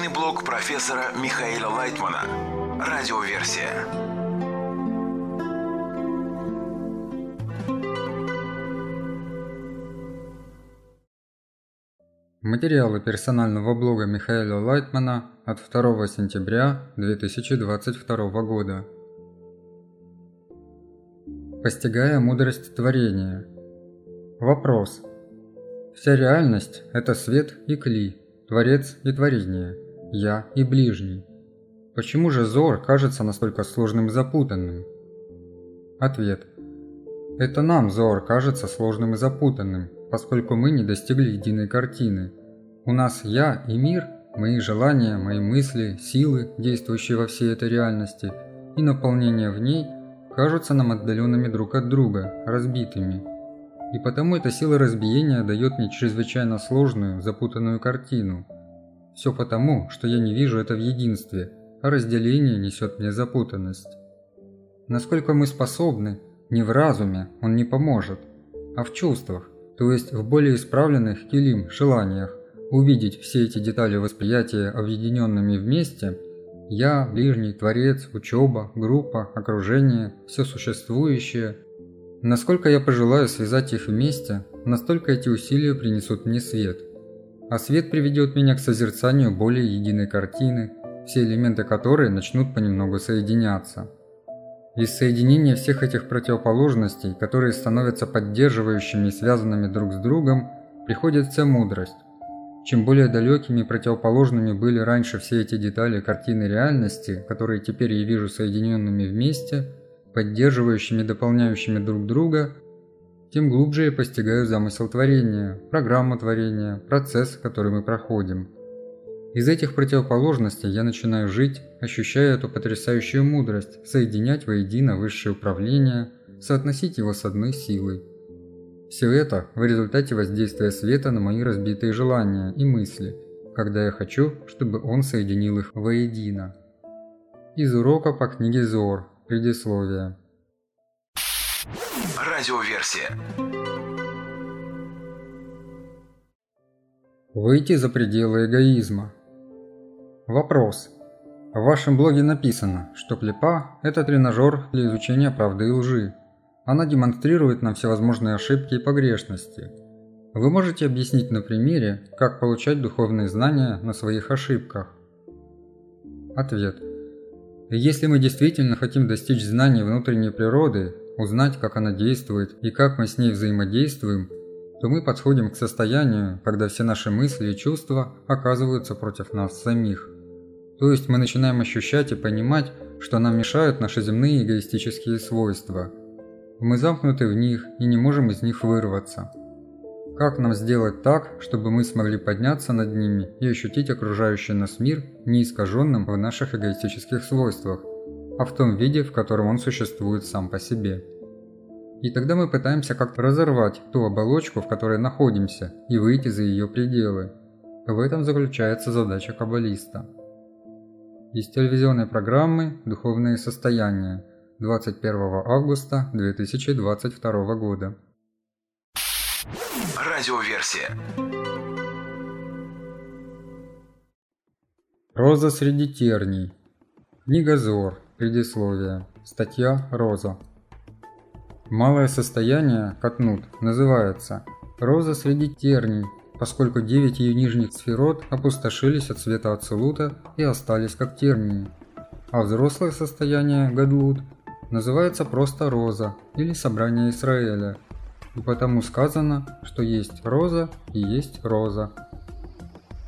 Научный блог профессора Михаила Лайтмана. Радиоверсия. Материалы персонального блога Михаила Лайтмана от 2 сентября 2022 года. Постигая мудрость творения. Вопрос. Вся реальность – это свет и кли, творец и творение, я и ближний. Почему же Зор кажется настолько сложным и запутанным? Ответ. Это нам Зор кажется сложным и запутанным, поскольку мы не достигли единой картины. У нас я и мир, мои желания, мои мысли, силы, действующие во всей этой реальности, и наполнение в ней кажутся нам отдаленными друг от друга, разбитыми. И потому эта сила разбиения дает мне чрезвычайно сложную, запутанную картину. Все потому, что я не вижу это в единстве, а разделение несет мне запутанность. Насколько мы способны, не в разуме, он не поможет, а в чувствах, то есть в более исправленных килим желаниях, увидеть все эти детали восприятия объединенными вместе – я, ближний, творец, учеба, группа, окружение, все существующее – Насколько я пожелаю связать их вместе, настолько эти усилия принесут мне свет. А свет приведет меня к созерцанию более единой картины, все элементы которой начнут понемногу соединяться. Из соединения всех этих противоположностей, которые становятся поддерживающими и связанными друг с другом, приходит вся мудрость. Чем более далекими и противоположными были раньше все эти детали картины реальности, которые теперь я вижу соединенными вместе – поддерживающими и дополняющими друг друга, тем глубже я постигаю замысел творения, программу творения, процесс, который мы проходим. Из этих противоположностей я начинаю жить, ощущая эту потрясающую мудрость, соединять воедино высшее управление, соотносить его с одной силой. Все это в результате воздействия света на мои разбитые желания и мысли, когда я хочу, чтобы он соединил их воедино. Из урока по книге Зор, Предисловие. Радиоверсия. Выйти за пределы эгоизма. Вопрос. В вашем блоге написано, что клепа – это тренажер для изучения правды и лжи. Она демонстрирует нам всевозможные ошибки и погрешности. Вы можете объяснить на примере, как получать духовные знания на своих ошибках? Ответ. Если мы действительно хотим достичь знания внутренней природы, узнать, как она действует и как мы с ней взаимодействуем, то мы подходим к состоянию, когда все наши мысли и чувства оказываются против нас самих. То есть мы начинаем ощущать и понимать, что нам мешают наши земные эгоистические свойства. Мы замкнуты в них и не можем из них вырваться. Как нам сделать так, чтобы мы смогли подняться над ними и ощутить окружающий нас мир не искаженным в наших эгоистических свойствах, а в том виде, в котором он существует сам по себе? И тогда мы пытаемся как-то разорвать ту оболочку, в которой находимся, и выйти за ее пределы. В этом заключается задача каббалиста. Из телевизионной программы «Духовные состояния» 21 августа 2022 года. Радиоверсия. Роза среди терний. Книга Зор. Предисловие. Статья Роза. Малое состояние, Катнут, называется «Роза среди терний», поскольку девять ее нижних сферот опустошились от света Ацелута и остались как тернии. А взрослое состояние, Гадлут, называется просто «Роза» или «Собрание Израиля», и потому сказано, что есть роза и есть роза.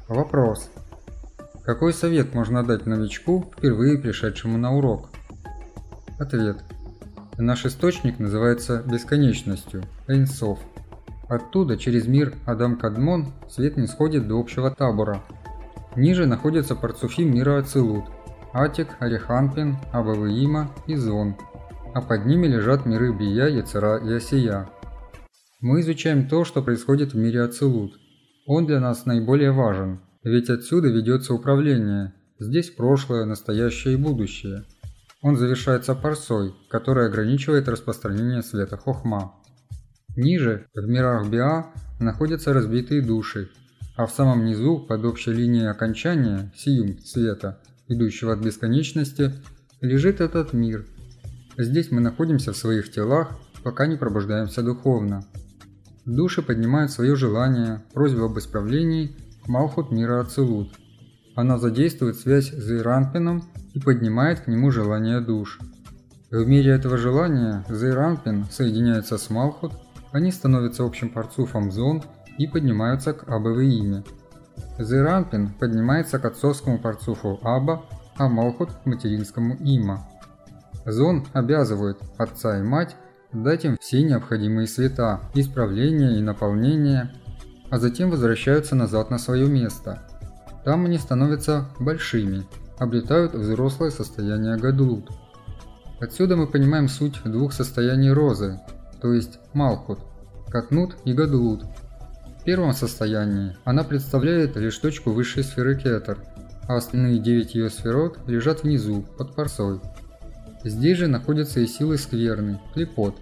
Вопрос. Какой совет можно дать новичку, впервые пришедшему на урок? Ответ. Наш источник называется бесконечностью, Эйнсов. Оттуда, через мир Адам-Кадмон, свет не сходит до общего табора. Ниже находятся парцуфим мира Ацилут, Атик, Ариханпин, Абавыима и Зон, а под ними лежат миры Бия, Яцера и Осия. Мы изучаем то, что происходит в мире Ацелут. Он для нас наиболее важен, ведь отсюда ведется управление. Здесь прошлое, настоящее и будущее. Он завершается парсой, которая ограничивает распространение света Хохма. Ниже, в мирах Биа, находятся разбитые души. а в самом низу, под общей линией окончания, сиюм света, идущего от бесконечности, лежит этот мир. Здесь мы находимся в своих телах, пока не пробуждаемся духовно. Души поднимают свое желание, просьбу об исправлении Малхут мира Ацелут. Она задействует связь с Иранпином и поднимает к нему желание душ. В мире этого желания Зейранпин соединяется с Малхут, они становятся общим парцуфом зон и поднимаются к Абавииме. Зейранпин поднимается к отцовскому парцуфу Аба, а Малхут к материнскому Има. Зон обязывает отца и мать дать им все необходимые света, исправления и наполнения, а затем возвращаются назад на свое место. Там они становятся большими, обретают взрослое состояние Гадлут. Отсюда мы понимаем суть двух состояний розы, то есть Малхут, Катнут и Гадлут. В первом состоянии она представляет лишь точку высшей сферы Кетер, а остальные девять ее сферот лежат внизу, под парсой. Здесь же находятся и силы скверны, клепот.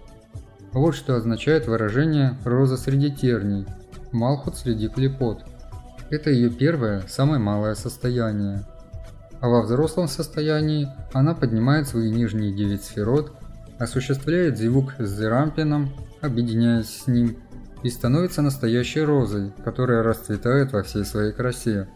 Вот что означает выражение «роза среди терний», «малхут среди клепот». Это ее первое, самое малое состояние. А во взрослом состоянии она поднимает свои нижние девять сферот, осуществляет зивук с зерампином, объединяясь с ним, и становится настоящей розой, которая расцветает во всей своей красе.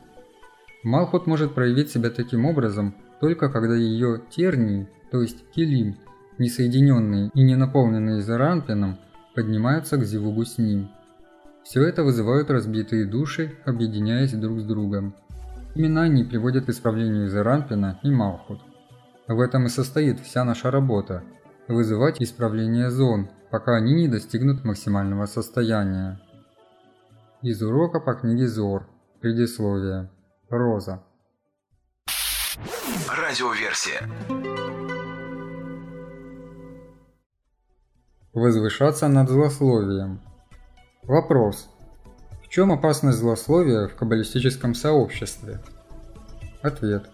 Малхут может проявить себя таким образом, только когда ее тернии, то есть килим, несоединенные и не наполненные зарампином, поднимаются к зивугу с ним. Все это вызывают разбитые души, объединяясь друг с другом. Именно они приводят к исправлению Зарампина и Малхут. В этом и состоит вся наша работа – вызывать исправление зон, пока они не достигнут максимального состояния. Из урока по книге Зор. Предисловие. Роза. Радиоверсия. Возвышаться над злословием. Вопрос. В чем опасность злословия в каббалистическом сообществе? Ответ.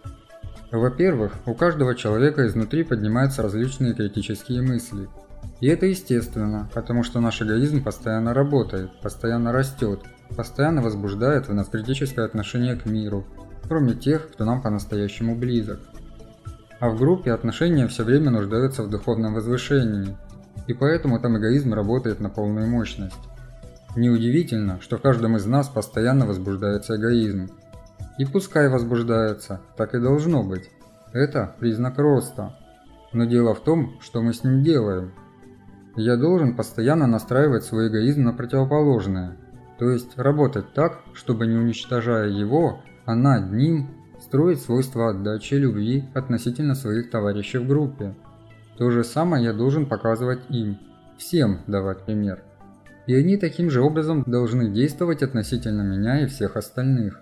Во-первых, у каждого человека изнутри поднимаются различные критические мысли. И это естественно, потому что наш эгоизм постоянно работает, постоянно растет, постоянно возбуждает в нас критическое отношение к миру, кроме тех, кто нам по-настоящему близок. А в группе отношения все время нуждаются в духовном возвышении, и поэтому там эгоизм работает на полную мощность. Неудивительно, что в каждом из нас постоянно возбуждается эгоизм. И пускай возбуждается, так и должно быть. Это признак роста. Но дело в том, что мы с ним делаем. Я должен постоянно настраивать свой эгоизм на противоположное. То есть работать так, чтобы не уничтожая его, а над ним строить свойства отдачи любви относительно своих товарищей в группе. То же самое я должен показывать им, всем давать пример и они таким же образом должны действовать относительно меня и всех остальных.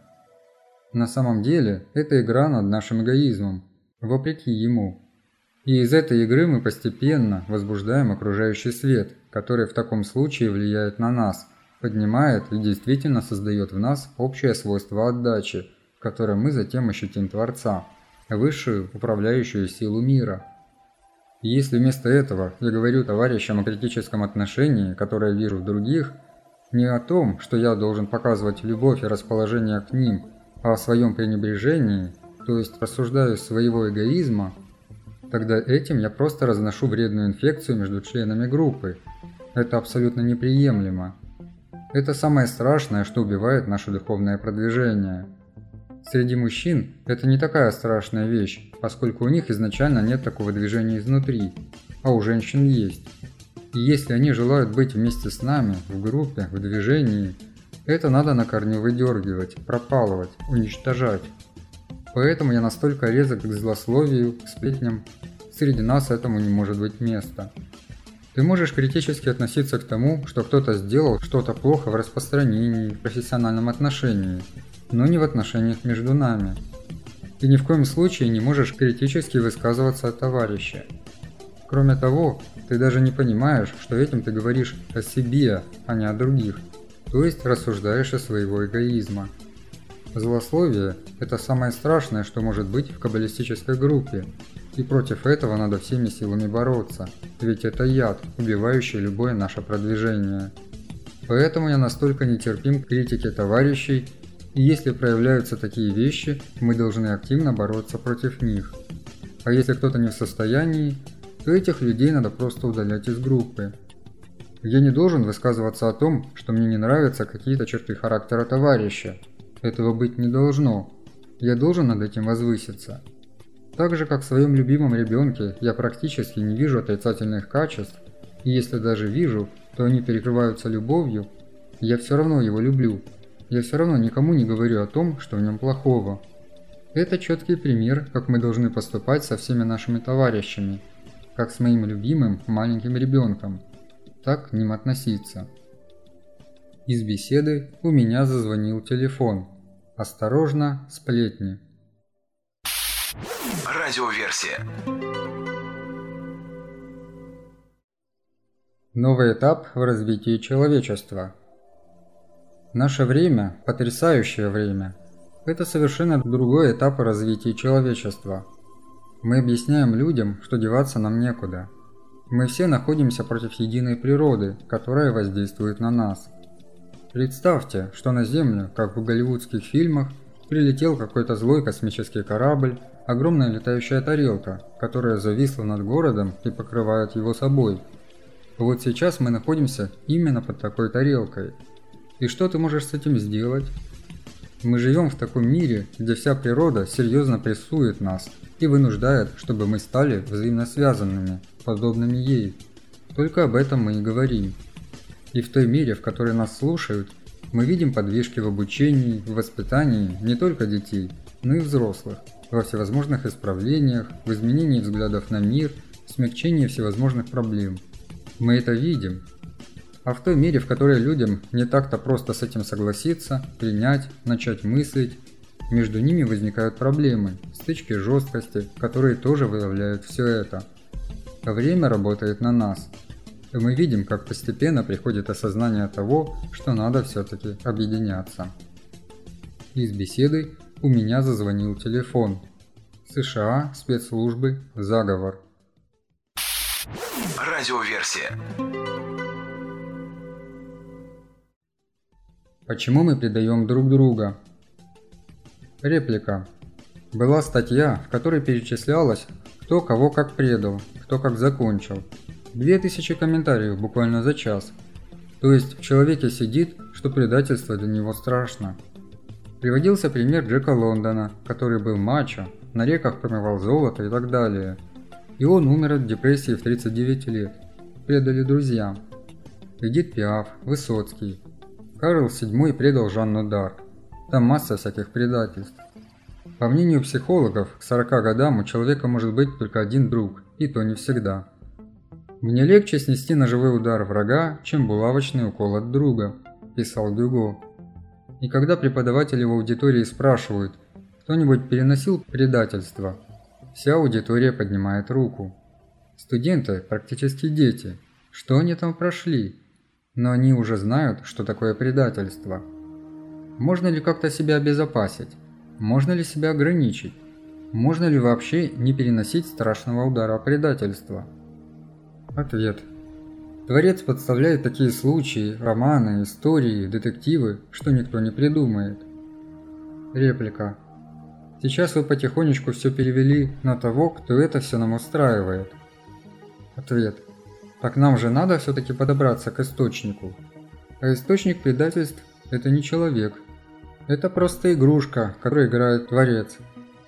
На самом деле, это игра над нашим эгоизмом, вопреки ему. И из этой игры мы постепенно возбуждаем окружающий свет, который в таком случае влияет на нас, поднимает и действительно создает в нас общее свойство отдачи, в котором мы затем ощутим Творца, высшую управляющую силу мира – если вместо этого я говорю товарищам о критическом отношении, которое вижу в других, не о том, что я должен показывать любовь и расположение к ним, а о своем пренебрежении, то есть рассуждаю своего эгоизма, тогда этим я просто разношу вредную инфекцию между членами группы. Это абсолютно неприемлемо. Это самое страшное, что убивает наше духовное продвижение. Среди мужчин это не такая страшная вещь, поскольку у них изначально нет такого движения изнутри, а у женщин есть. И если они желают быть вместе с нами, в группе, в движении, это надо на корню выдергивать, пропалывать, уничтожать. Поэтому я настолько резок к злословию, к сплетням. Среди нас этому не может быть места. Ты можешь критически относиться к тому, что кто-то сделал что-то плохо в распространении, в профессиональном отношении – но не в отношениях между нами. Ты ни в коем случае не можешь критически высказываться о товарище. Кроме того, ты даже не понимаешь, что этим ты говоришь о себе, а не о других, то есть рассуждаешь о своего эгоизма. Злословие – это самое страшное, что может быть в каббалистической группе, и против этого надо всеми силами бороться, ведь это яд, убивающий любое наше продвижение. Поэтому я настолько нетерпим к критике товарищей И если проявляются такие вещи, мы должны активно бороться против них. А если кто-то не в состоянии, то этих людей надо просто удалять из группы. Я не должен высказываться о том, что мне не нравятся какие-то черты характера товарища. Этого быть не должно. Я должен над этим возвыситься. Так же, как в своем любимом ребенке, я практически не вижу отрицательных качеств, и если даже вижу, то они перекрываются любовью, я все равно его люблю. Я все равно никому не говорю о том, что в нем плохого. Это четкий пример, как мы должны поступать со всеми нашими товарищами, как с моим любимым маленьким ребенком так к ним относиться. Из беседы у меня зазвонил телефон. Осторожно, сплетни. Радиоверсия. Новый этап в развитии человечества. Наше время – потрясающее время. Это совершенно другой этап развития человечества. Мы объясняем людям, что деваться нам некуда – мы все находимся против единой природы, которая воздействует на нас. Представьте, что на Землю, как в голливудских фильмах, прилетел какой-то злой космический корабль, огромная летающая тарелка, которая зависла над городом и покрывает его собой. Вот сейчас мы находимся именно под такой тарелкой. И что ты можешь с этим сделать? Мы живем в таком мире, где вся природа серьезно прессует нас и вынуждает, чтобы мы стали взаимно связанными, подобными ей. Только об этом мы и говорим. И в той мере, в которой нас слушают, мы видим подвижки в обучении, в воспитании не только детей, но и взрослых, во всевозможных исправлениях, в изменении взглядов на мир, в смягчении всевозможных проблем. Мы это видим. А в той мере, в которой людям не так-то просто с этим согласиться, принять, начать мыслить, между ними возникают проблемы, стычки жесткости, которые тоже выявляют все это – Время работает на нас. И мы видим, как постепенно приходит осознание того, что надо все-таки объединяться. Из беседы у меня зазвонил телефон. США, спецслужбы, заговор. Радиоверсия. Почему мы предаем друг друга? Реплика. Была статья, в которой перечислялось, кто кого как предал, кто как закончил. Две тысячи комментариев буквально за час. То есть в человеке сидит, что предательство для него страшно. Приводился пример Джека Лондона, который был мачо, на реках промывал золото и так далее. И он умер от депрессии в 39 лет. Предали друзья. Эдит Пиаф, Высоцкий. Карл VII предал Жанну Дарк. Там масса всяких предательств. По мнению психологов, к 40 годам у человека может быть только один друг, и то не всегда. «Мне легче снести ножевой удар врага, чем булавочный укол от друга», – писал Гюго. И когда преподаватели в аудитории спрашивают, кто-нибудь переносил предательство, вся аудитория поднимает руку. Студенты – практически дети. Что они там прошли? Но они уже знают, что такое предательство. Можно ли как-то себя обезопасить? Можно ли себя ограничить? Можно ли вообще не переносить страшного удара предательства? Ответ. Творец подставляет такие случаи, романы, истории, детективы, что никто не придумает. Реплика. Сейчас вы потихонечку все перевели на того, кто это все нам устраивает. Ответ. Так нам же надо все-таки подобраться к источнику. А источник предательств – это не человек, это просто игрушка, которую играет Творец.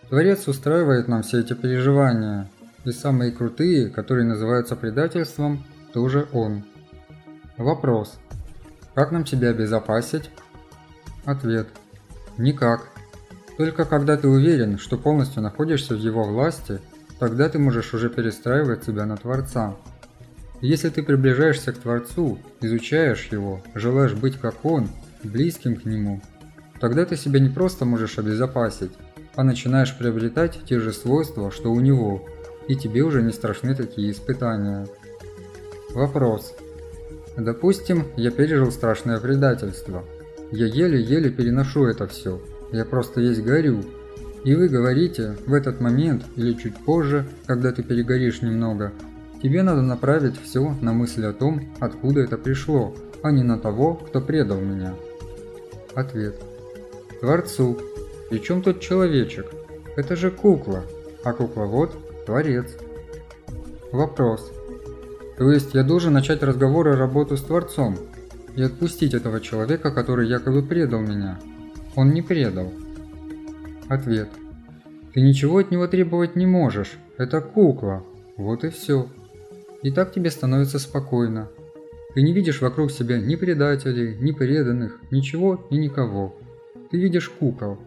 Творец устраивает нам все эти переживания. И самые крутые, которые называются предательством, тоже он. Вопрос. Как нам себя обезопасить? Ответ. Никак. Только когда ты уверен, что полностью находишься в его власти, тогда ты можешь уже перестраивать себя на Творца. Если ты приближаешься к Творцу, изучаешь его, желаешь быть как он, близким к нему, Тогда ты себя не просто можешь обезопасить, а начинаешь приобретать те же свойства, что у него, и тебе уже не страшны такие испытания. Вопрос. Допустим, я пережил страшное предательство. Я еле-еле переношу это все. Я просто весь горю. И вы говорите, в этот момент или чуть позже, когда ты перегоришь немного, тебе надо направить все на мысль о том, откуда это пришло, а не на того, кто предал меня. Ответ. Творцу. Причем тут человечек? Это же кукла, а кукловод – Творец. Вопрос. То есть я должен начать разговор и работу с Творцом и отпустить этого человека, который якобы предал меня? Он не предал. Ответ. Ты ничего от него требовать не можешь. Это кукла. Вот и все. И так тебе становится спокойно. Ты не видишь вокруг себя ни предателей, ни преданных, ничего и никого. Ты видишь кукол.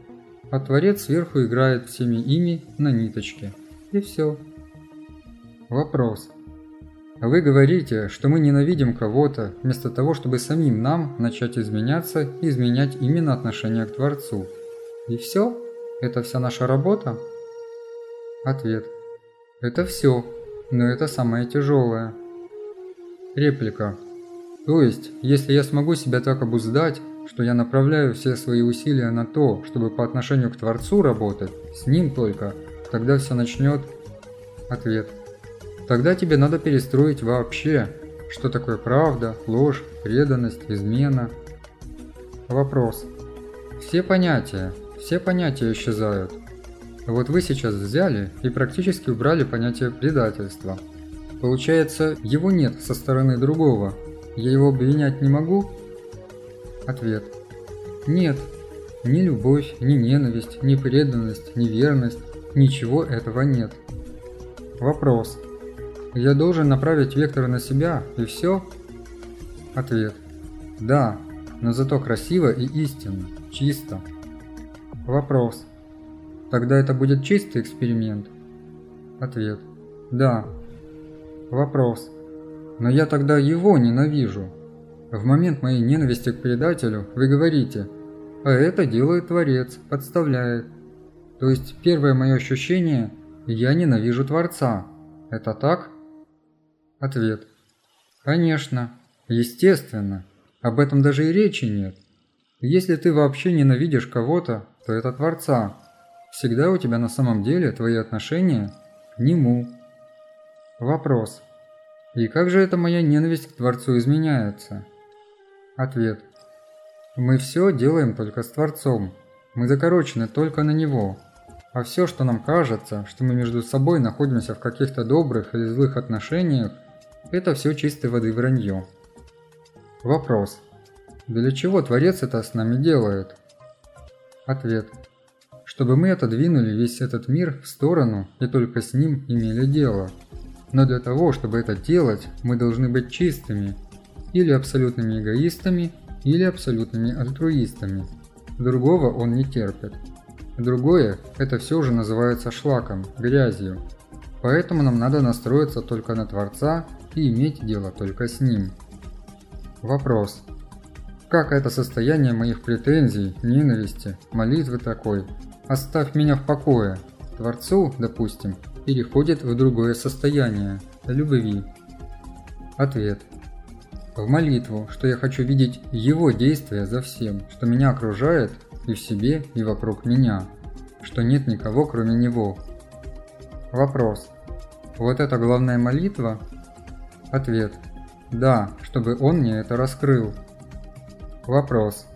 А Творец сверху играет всеми ими на ниточке. И все. Вопрос. Вы говорите, что мы ненавидим кого-то, вместо того, чтобы самим нам начать изменяться и изменять именно отношение к Творцу. И все? Это вся наша работа? Ответ. Это все, но это самое тяжелое. Реплика. То есть, если я смогу себя так обуздать, что я направляю все свои усилия на то, чтобы по отношению к Творцу работать, с Ним только, тогда все начнет... Ответ. Тогда тебе надо перестроить вообще, что такое правда, ложь, преданность, измена. Вопрос. Все понятия, все понятия исчезают. Вот вы сейчас взяли и практически убрали понятие предательства. Получается, его нет со стороны другого. Я его обвинять не могу? Ответ. Нет. Ни любовь, ни ненависть, ни преданность, ни верность. Ничего этого нет. Вопрос. Я должен направить вектор на себя и все? Ответ. Да, но зато красиво и истинно, чисто. Вопрос. Тогда это будет чистый эксперимент? Ответ. Да. Вопрос. Но я тогда его ненавижу. В момент моей ненависти к предателю вы говорите, а это делает Творец, подставляет. То есть первое мое ощущение – я ненавижу Творца. Это так? Ответ. Конечно. Естественно. Об этом даже и речи нет. Если ты вообще ненавидишь кого-то, то это Творца. Всегда у тебя на самом деле твои отношения к Нему. Вопрос. И как же эта моя ненависть к Творцу изменяется? Ответ. Мы все делаем только с Творцом. Мы закорочены только на Него. А все, что нам кажется, что мы между собой находимся в каких-то добрых или злых отношениях, это все чистой воды вранье. Вопрос. Для чего Творец это с нами делает? Ответ. Чтобы мы отодвинули весь этот мир в сторону и только с ним имели дело. Но для того, чтобы это делать, мы должны быть чистыми, или абсолютными эгоистами, или абсолютными альтруистами. Другого он не терпит. Другое – это все же называется шлаком, грязью. Поэтому нам надо настроиться только на Творца и иметь дело только с Ним. Вопрос. Как это состояние моих претензий, ненависти, молитвы такой «Оставь меня в покое» Творцу, допустим, переходит в другое состояние – любви? Ответ. В молитву, что я хочу видеть Его действия за всем, что меня окружает и в себе, и вокруг меня, что нет никого, кроме Него. Вопрос. Вот это главная молитва? Ответ. Да, чтобы он мне это раскрыл. Вопрос.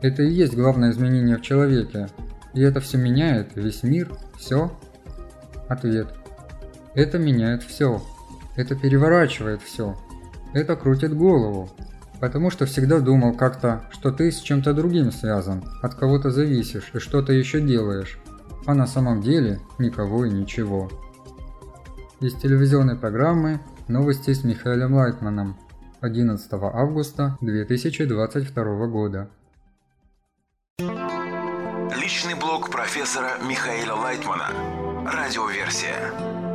Это и есть главное изменение в человеке. И это все меняет весь мир, все? Ответ. Это меняет все. Это переворачивает все. Это крутит голову. Потому что всегда думал как-то, что ты с чем-то другим связан, от кого-то зависишь и что-то еще делаешь. А на самом деле никого и ничего. Из телевизионной программы «Новости с Михаилом Лайтманом» 11 августа 2022 года. Личный блог профессора Михаила Лайтмана. Радиоверсия.